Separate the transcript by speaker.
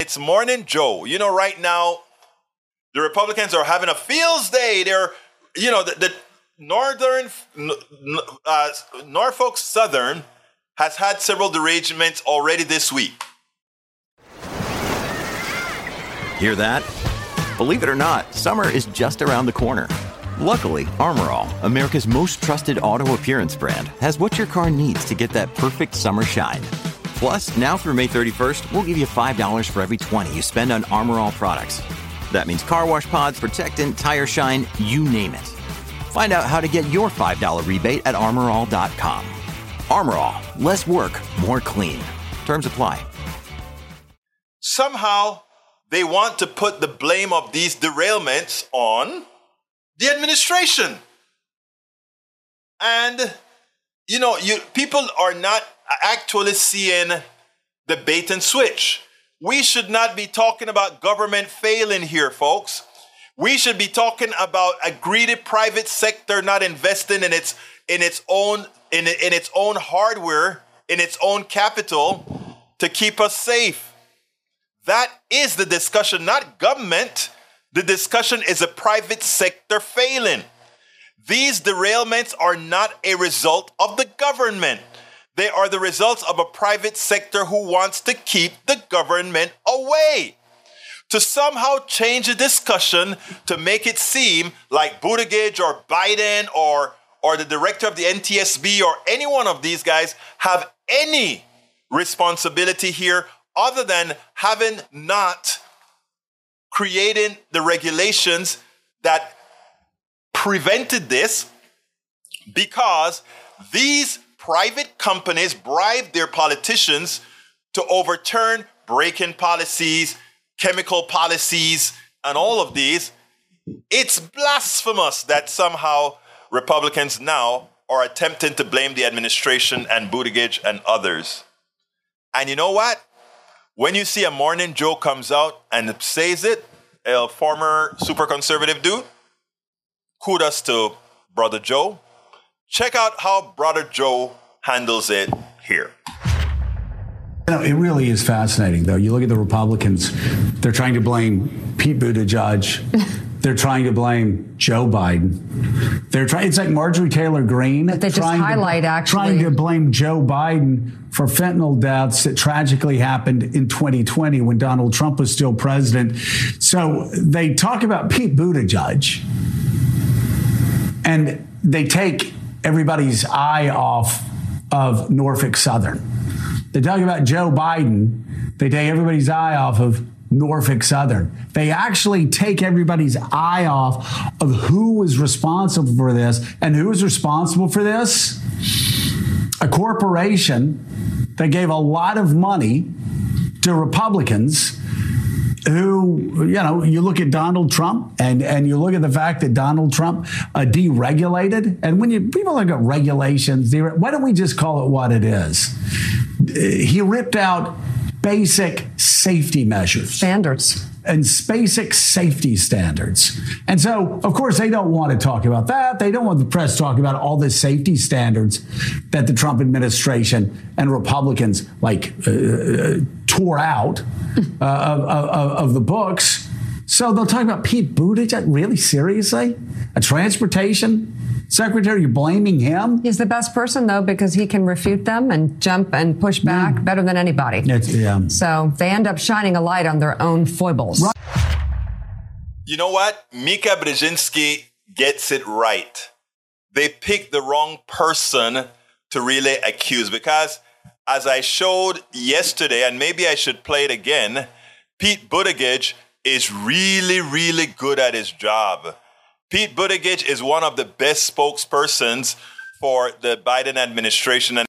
Speaker 1: It's Morning Joe. You know, right now, the Republicans are having a fields day. They're, you know, the, the Northern, uh, Norfolk Southern has had several derangements already this week.
Speaker 2: Hear that? Believe it or not, summer is just around the corner. Luckily, Armor All, America's most trusted auto appearance brand, has what your car needs to get that perfect summer shine. Plus, now through May 31st, we'll give you $5 for every 20 you spend on Armor All products. That means car wash pods, protectant, tire shine, you name it. Find out how to get your $5 rebate at armorall.com. Armor All, less work, more clean. Terms apply.
Speaker 1: Somehow, they want to put the blame of these derailments on the administration. And you know, you people are not actually seeing the bait and switch. We should not be talking about government failing here, folks. We should be talking about a greedy private sector not investing in its in its own in, in its own hardware, in its own capital to keep us safe. That is the discussion, not government. The discussion is a private sector failing. These derailments are not a result of the government. They are the results of a private sector who wants to keep the government away. To somehow change the discussion to make it seem like Buttigieg or Biden or, or the director of the NTSB or any one of these guys have any responsibility here other than having not created the regulations that prevented this because these private companies bribe their politicians to overturn break in policies, chemical policies, and all of these. It's blasphemous that somehow Republicans now are attempting to blame the administration and Buttigieg and others. And you know what? When you see a Morning Joe comes out and says it, a former super conservative dude, kudos to Brother Joe. Check out how Brother Joe handles it here.
Speaker 3: You know, it really is fascinating, though. You look at the Republicans, they're trying to blame Pete Buttigieg. They're trying to blame Joe Biden. They're trying. It's like Marjorie Taylor Greene.
Speaker 4: But they just highlight
Speaker 3: to,
Speaker 4: actually
Speaker 3: trying to blame Joe Biden for fentanyl deaths that tragically happened in 2020 when Donald Trump was still president. So they talk about Pete Buttigieg, and they take everybody's eye off of Norfolk Southern. They talk about Joe Biden, they take everybody's eye off of Norfolk Southern. They actually take everybody's eye off of who was responsible for this. And who was responsible for this? A corporation that gave a lot of money to Republicans who, you know, you look at Donald Trump and, and you look at the fact that Donald Trump uh, deregulated. And when you people look at regulations, why don't we just call it what it is? He ripped out basic safety measures,
Speaker 4: standards
Speaker 3: and basic safety standards. And so, of course, they don't want to talk about that. They don't want the press talking about all the safety standards that the Trump administration and Republicans like uh, uh tore out uh, of, of, of the books. So they'll talk about Pete Buttigieg. Really, seriously, a transportation secretary? You're blaming him?
Speaker 4: He's the best person, though, because he can refute them and jump and push back mm. better than anybody.
Speaker 3: yeah.
Speaker 4: So they end up shining a light on their own foibles. Right.
Speaker 1: You know what? Mika Brzezinski gets it right. They picked the wrong person to really accuse because, as I showed yesterday, and maybe I should play it again, Pete Buttigieg is really, really good at his job. Pete Buttigieg is one of the best spokespersons for the Biden administration. And